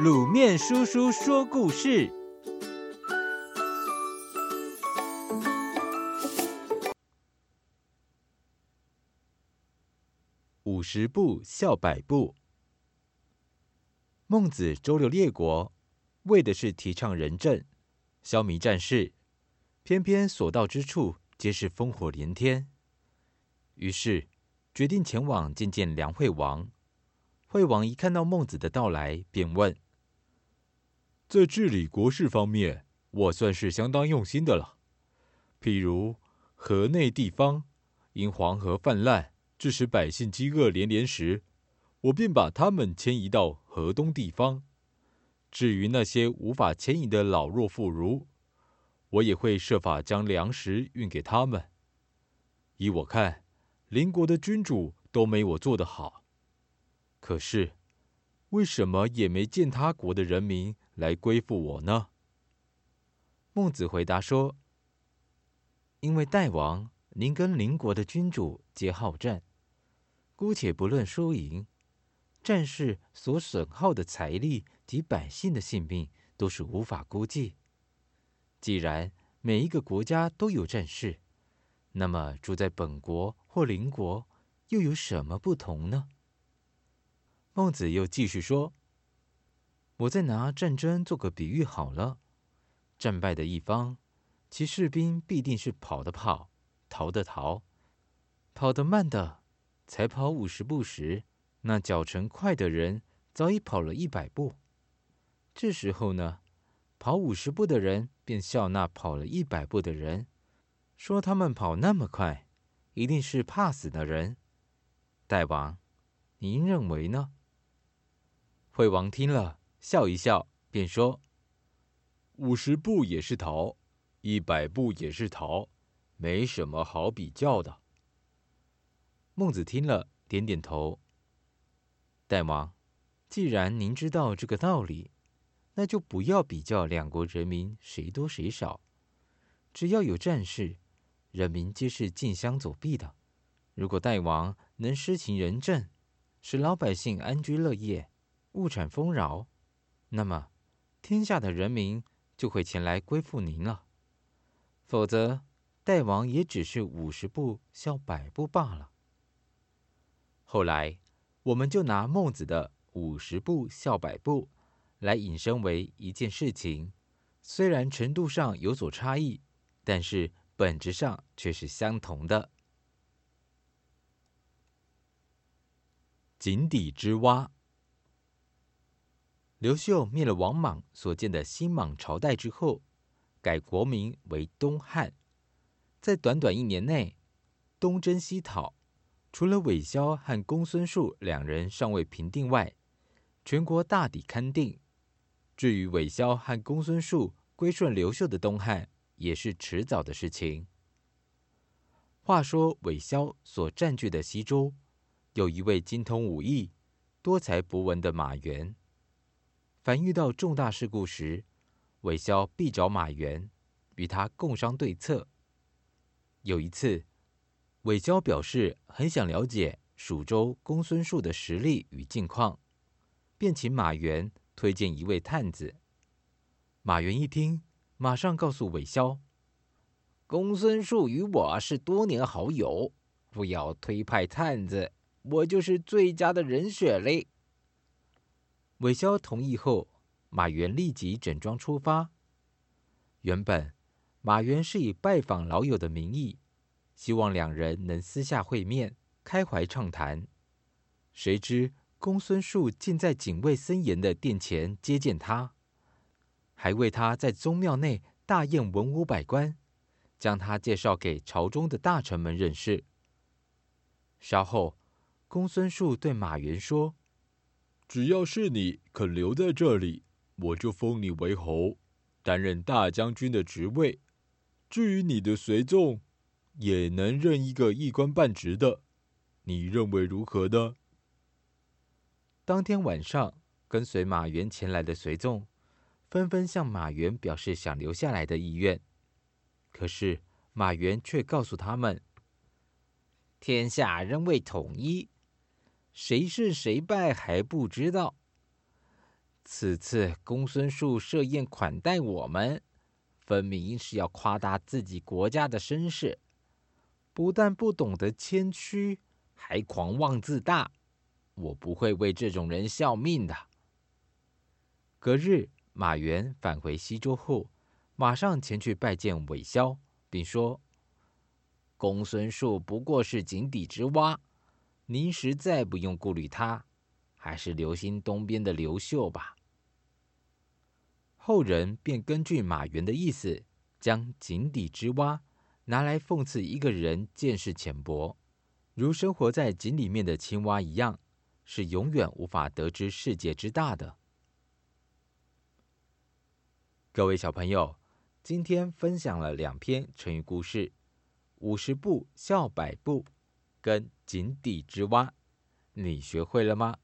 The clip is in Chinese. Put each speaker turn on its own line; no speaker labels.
卤面叔叔说故事：五十步笑百步。孟子周游列国，为的是提倡仁政，消弭战事，偏偏所到之处皆是烽火连天。于是决定前往见见梁惠王。惠王一看到孟子的到来，便问：“在治理国事方面，我算是相当用心的了。譬如河内地方因黄河泛滥，致使百姓饥饿连连时，我便把他们迁移到河东地方。至于那些无法迁移的老弱妇孺，我也会设法将粮食运给他们。依我看，邻国的君主都没我做得好。”可是，为什么也没见他国的人民来归附我呢？孟子回答说：“因为大王，您跟邻国的君主皆好战，姑且不论输赢，战事所损耗的财力及百姓的性命都是无法估计。既然每一个国家都有战事，那么住在本国或邻国又有什么不同呢？”孟子又继续说：“我再拿战争做个比喻好了。战败的一方，其士兵必定是跑的跑，逃的逃。跑得慢的，才跑五十步时，那脚程快的人早已跑了一百步。这时候呢，跑五十步的人便笑那跑了一百步的人，说他们跑那么快，一定是怕死的人。大王，您认为呢？”惠王听了，笑一笑，便说：“五十步也是逃，一百步也是逃，没什么好比较的。”孟子听了，点点头。大王，既然您知道这个道理，那就不要比较两国人民谁多谁少。只要有战事，人民皆是竞相走避的。如果大王能施行仁政，使老百姓安居乐业，物产丰饶，那么天下的人民就会前来归附您了。否则，大王也只是五十步笑百步罢了。后来，我们就拿孟子的“五十步笑百步”来引申为一件事情，虽然程度上有所差异，但是本质上却是相同的。井底之蛙。刘秀灭了王莽所建的新莽朝代之后，改国名为东汉。在短短一年内，东征西讨，除了韦萧和公孙述两人尚未平定外，全国大抵勘定。至于韦萧和公孙述归顺刘秀的东汉，也是迟早的事情。话说韦萧所占据的西周，有一位精通武艺、多才博闻的马援。凡遇到重大事故时，韦骁必找马援，与他共商对策。有一次，韦骁表示很想了解蜀州公孙述的实力与境况，便请马援推荐一位探子。马援一听，马上告诉韦骁：“公孙述与我是多年好友，若要推派探子，我就是最佳的人选嘞。”韦萧同意后，马援立即整装出发。原本马援是以拜访老友的名义，希望两人能私下会面，开怀畅谈。谁知公孙述竟在警卫森严的殿前接见他，还为他在宗庙内大宴文武百官，将他介绍给朝中的大臣们认识。稍后，公孙述对马援说。只要是你肯留在这里，我就封你为侯，担任大将军的职位。至于你的随从，也能任一个一官半职的。你认为如何呢？当天晚上，跟随马援前来的随从，纷纷向马援表示想留下来的意愿。可是马援却告诉他们：天下仍未统一。谁胜谁败还不知道，此次公孙述设宴款待我们，分明是要夸大自己国家的声势，不但不懂得谦虚，还狂妄自大。我不会为这种人效命的。隔日，马援返回西州后，马上前去拜见韦骁，并说：“公孙述不过是井底之蛙，您实在不用顾虑他，还是留心东边的刘秀吧。”后人便根据马援的意思，将井底之蛙拿来讽刺一个人见识浅薄，如生活在井里面的青蛙一样。是永远无法得知世界之大的。各位小朋友，今天分享了两篇成语故事：五十步笑百步跟井底之蛙，你学会了吗？